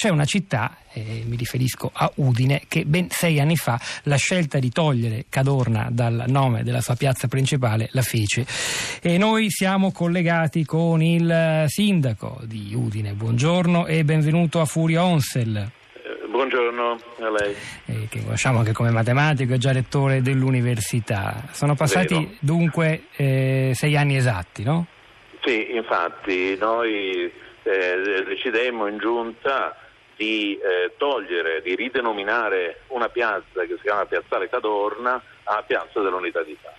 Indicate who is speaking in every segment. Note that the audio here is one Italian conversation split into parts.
Speaker 1: c'è una città, eh, mi riferisco a Udine, che ben sei anni fa la scelta di togliere Cadorna dal nome della sua piazza principale la fece. E noi siamo collegati con il sindaco di Udine. Buongiorno e benvenuto a Furia Onsel.
Speaker 2: Eh, buongiorno a lei.
Speaker 1: Eh, che conosciamo anche come matematico e già rettore dell'università. Sono passati
Speaker 2: Vero.
Speaker 1: dunque eh, sei anni esatti, no?
Speaker 2: Sì, infatti noi eh, decidemmo in giunta di eh, togliere, di ridenominare una piazza che si chiama Piazzale Cadorna a Piazza dell'Unità d'Italia.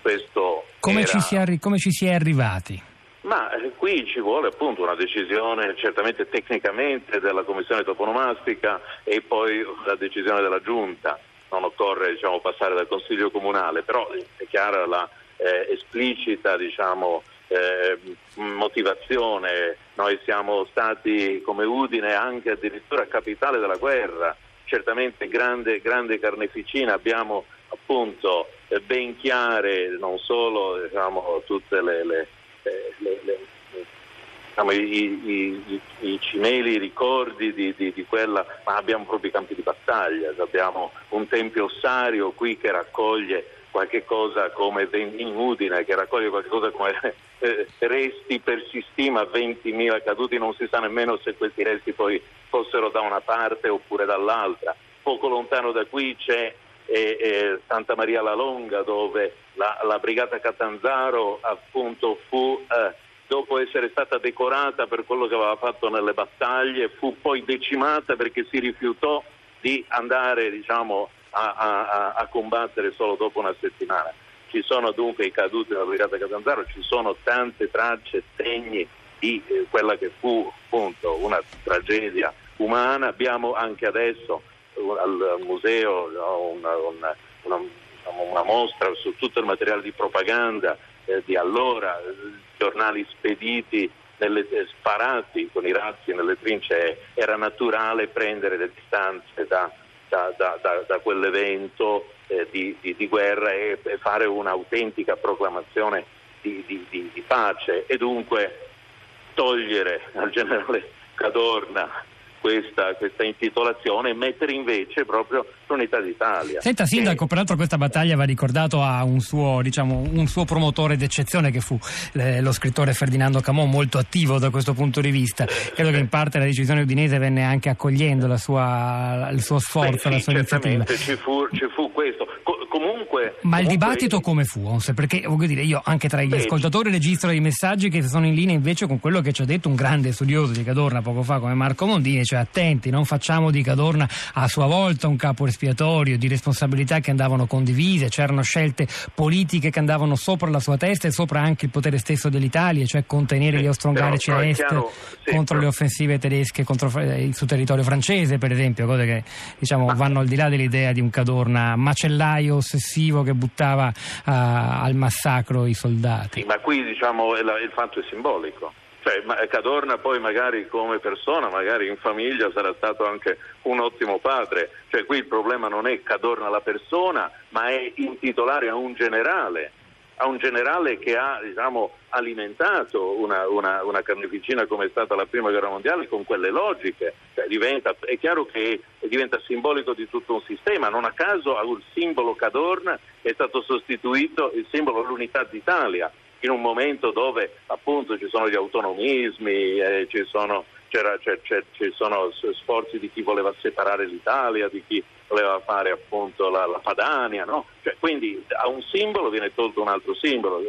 Speaker 2: Questo
Speaker 1: Come,
Speaker 2: era-
Speaker 1: ci si è arri- come ci si è arrivati?
Speaker 2: Ma eh, qui ci vuole appunto una decisione certamente tecnicamente della Commissione toponomastica e poi la decisione della Giunta. Non occorre diciamo, passare dal Consiglio Comunale, però è chiara la eh, esplicita diciamo, eh, motivazione. Noi siamo stati come Udine anche addirittura capitale della guerra, certamente grande, grande carneficina, abbiamo appunto eh, ben chiare non solo diciamo, tutte le, le- le- diciamo, i, i- i- i cimeli ricordi di, di- di quella, ma abbiamo proprio i campi di battaglia, abbiamo un tempio ossario qui che raccoglie qualche cosa come in Udine, che raccoglie qualche cosa come eh, resti per si stima 20.000 caduti, non si sa nemmeno se questi resti poi fossero da una parte oppure dall'altra. Poco lontano da qui c'è eh, eh, Santa Maria la Longa dove la, la brigata Catanzaro appunto fu eh, dopo essere stata decorata per quello che aveva fatto nelle battaglie fu poi decimata perché si rifiutò di andare diciamo, a- a- a combattere solo dopo una settimana. Ci sono dunque i caduti della brigata Catanzaro, ci sono tante tracce, segni di eh, quella che fu appunto una tragedia umana. Abbiamo anche adesso uh, al, museo no, una, una- una- una mostra su tutto il materiale di propaganda eh, di allora, eh, giornali spediti, nelle- eh, sparati con i razzi nelle trincee. Era naturale prendere le distanze da- da- da- da quell'evento eh, di, di- di guerra e, fare un'autentica proclamazione di- di pace. E dunque togliere al generale Cadorna questa, questa intitolazione e mettere invece proprio l'unità d'Italia.
Speaker 1: Senta Sindaco,
Speaker 2: Che-
Speaker 1: peraltro questa battaglia va ricordato a un suo, diciamo, un suo promotore d'eccezione che fu eh, lo scrittore Ferdinando Camò, molto attivo da questo punto di vista. Credo che in parte la decisione udinese venne anche accogliendo la sua- il suo sforzo,
Speaker 2: Beh,
Speaker 1: la
Speaker 2: sì,
Speaker 1: sua iniziativa.
Speaker 2: ci fu, ci fu questo. Co- comunque,
Speaker 1: Ma il
Speaker 2: comunque-
Speaker 1: dibattito come fu, Onse? Perché voglio dire, io anche tra gli
Speaker 2: Beh,
Speaker 1: ascoltatori registro dei messaggi che sono in linea invece con quello che ci ha detto un grande studioso di Cadorna poco fa come Marco Mondini, cioè attenti, non facciamo di Cadorna a sua volta un capo espiatorio di responsabilità che andavano condivise, c'erano scelte politiche che andavano sopra la sua testa e sopra anche il potere stesso dell'Italia, cioè contenere
Speaker 2: Sì,
Speaker 1: gli austro-ungarici
Speaker 2: però-
Speaker 1: a est
Speaker 2: chiaro, sì,
Speaker 1: contro
Speaker 2: però-
Speaker 1: le offensive tedesche contro, eh, su territorio francese, per esempio, cose che diciamo, vanno al di là dell'idea di un Cadorna macellaio ossessivo che buttava ah, al massacro i soldati.
Speaker 2: Sì, ma qui diciamo il, il fatto è simbolico. Cioè, Cadorna poi magari come persona, magari in famiglia sarà stato anche un ottimo padre. Cioè qui il problema non è Cadorna la persona, ma è intitolare a un generale, a un generale che ha diciamo, alimentato una, una- una carneficina come è stata la prima guerra mondiale con quelle logiche. Cioè, diventa- è chiaro che diventa simbolico di tutto un sistema, non a caso al simbolo Cadorna è stato sostituito il simbolo dell'unità d'Italia in un momento dove appunto ci sono gli autonomismi, eh, ci, sono, c'era- c'è- c'è- ci sono sforzi di chi voleva separare l'Italia, di chi voleva fare appunto la, la Padania, no? Cioè, quindi a un simbolo viene tolto un altro simbolo,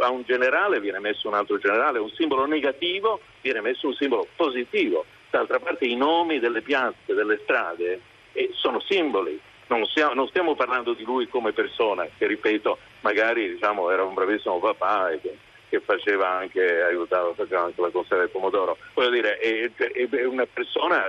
Speaker 2: a un generale viene messo un altro generale, a un simbolo negativo viene messo un simbolo positivo. D'altra parte i nomi delle piazze, delle strade eh, sono simboli, non, sia- non stiamo parlando di lui come persona, che ripeto, magari diciamo, era un bravissimo papà e che, faceva anche, aiutava, faceva anche la conserva del pomodoro. Voglio dire, è- è una persona,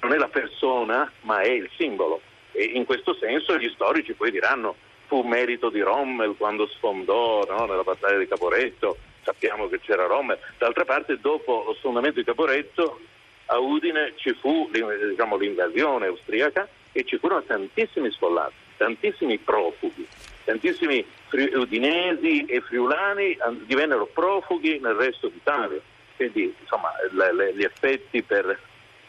Speaker 2: non è la persona, ma è il simbolo. E in questo senso gli storici poi diranno fu merito di Rommel quando sfondò no, nella battaglia di Caporetto, sappiamo che c'era Rommel. D'altra parte dopo lo sfondamento di Caporetto a Udine ci fu diciamo, l'invasione austriaca e ci furono tantissimi sfollati, tantissimi profughi, tantissimi udinesi e friulani an- divennero profughi nel resto d'Italia. Quindi insomma le- le- gli effetti per,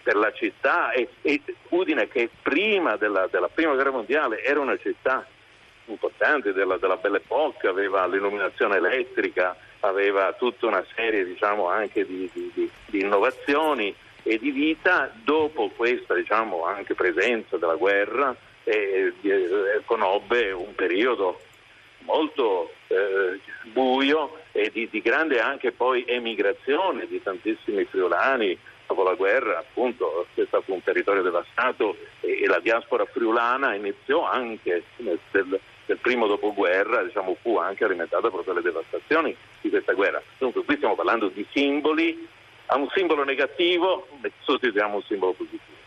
Speaker 2: per la città e, e Udine che prima della, della, prima guerra mondiale era una città importante della, della Belle Époque, aveva l'illuminazione elettrica, aveva tutta una serie diciamo, anche di, di, di, innovazioni e di vita dopo questa diciamo, presenza della guerra eh, conobbe un periodo molto eh, buio e di, di, grande anche poi emigrazione di tantissimi friulani dopo la guerra appunto è stato un territorio devastato e, e la diaspora friulana iniziò anche nel, del primo dopoguerra diciamo, fu anche alimentata proprio dalle devastazioni di questa guerra. Dunque qui stiamo parlando di simboli a un simbolo negativo sostituiamo un simbolo positivo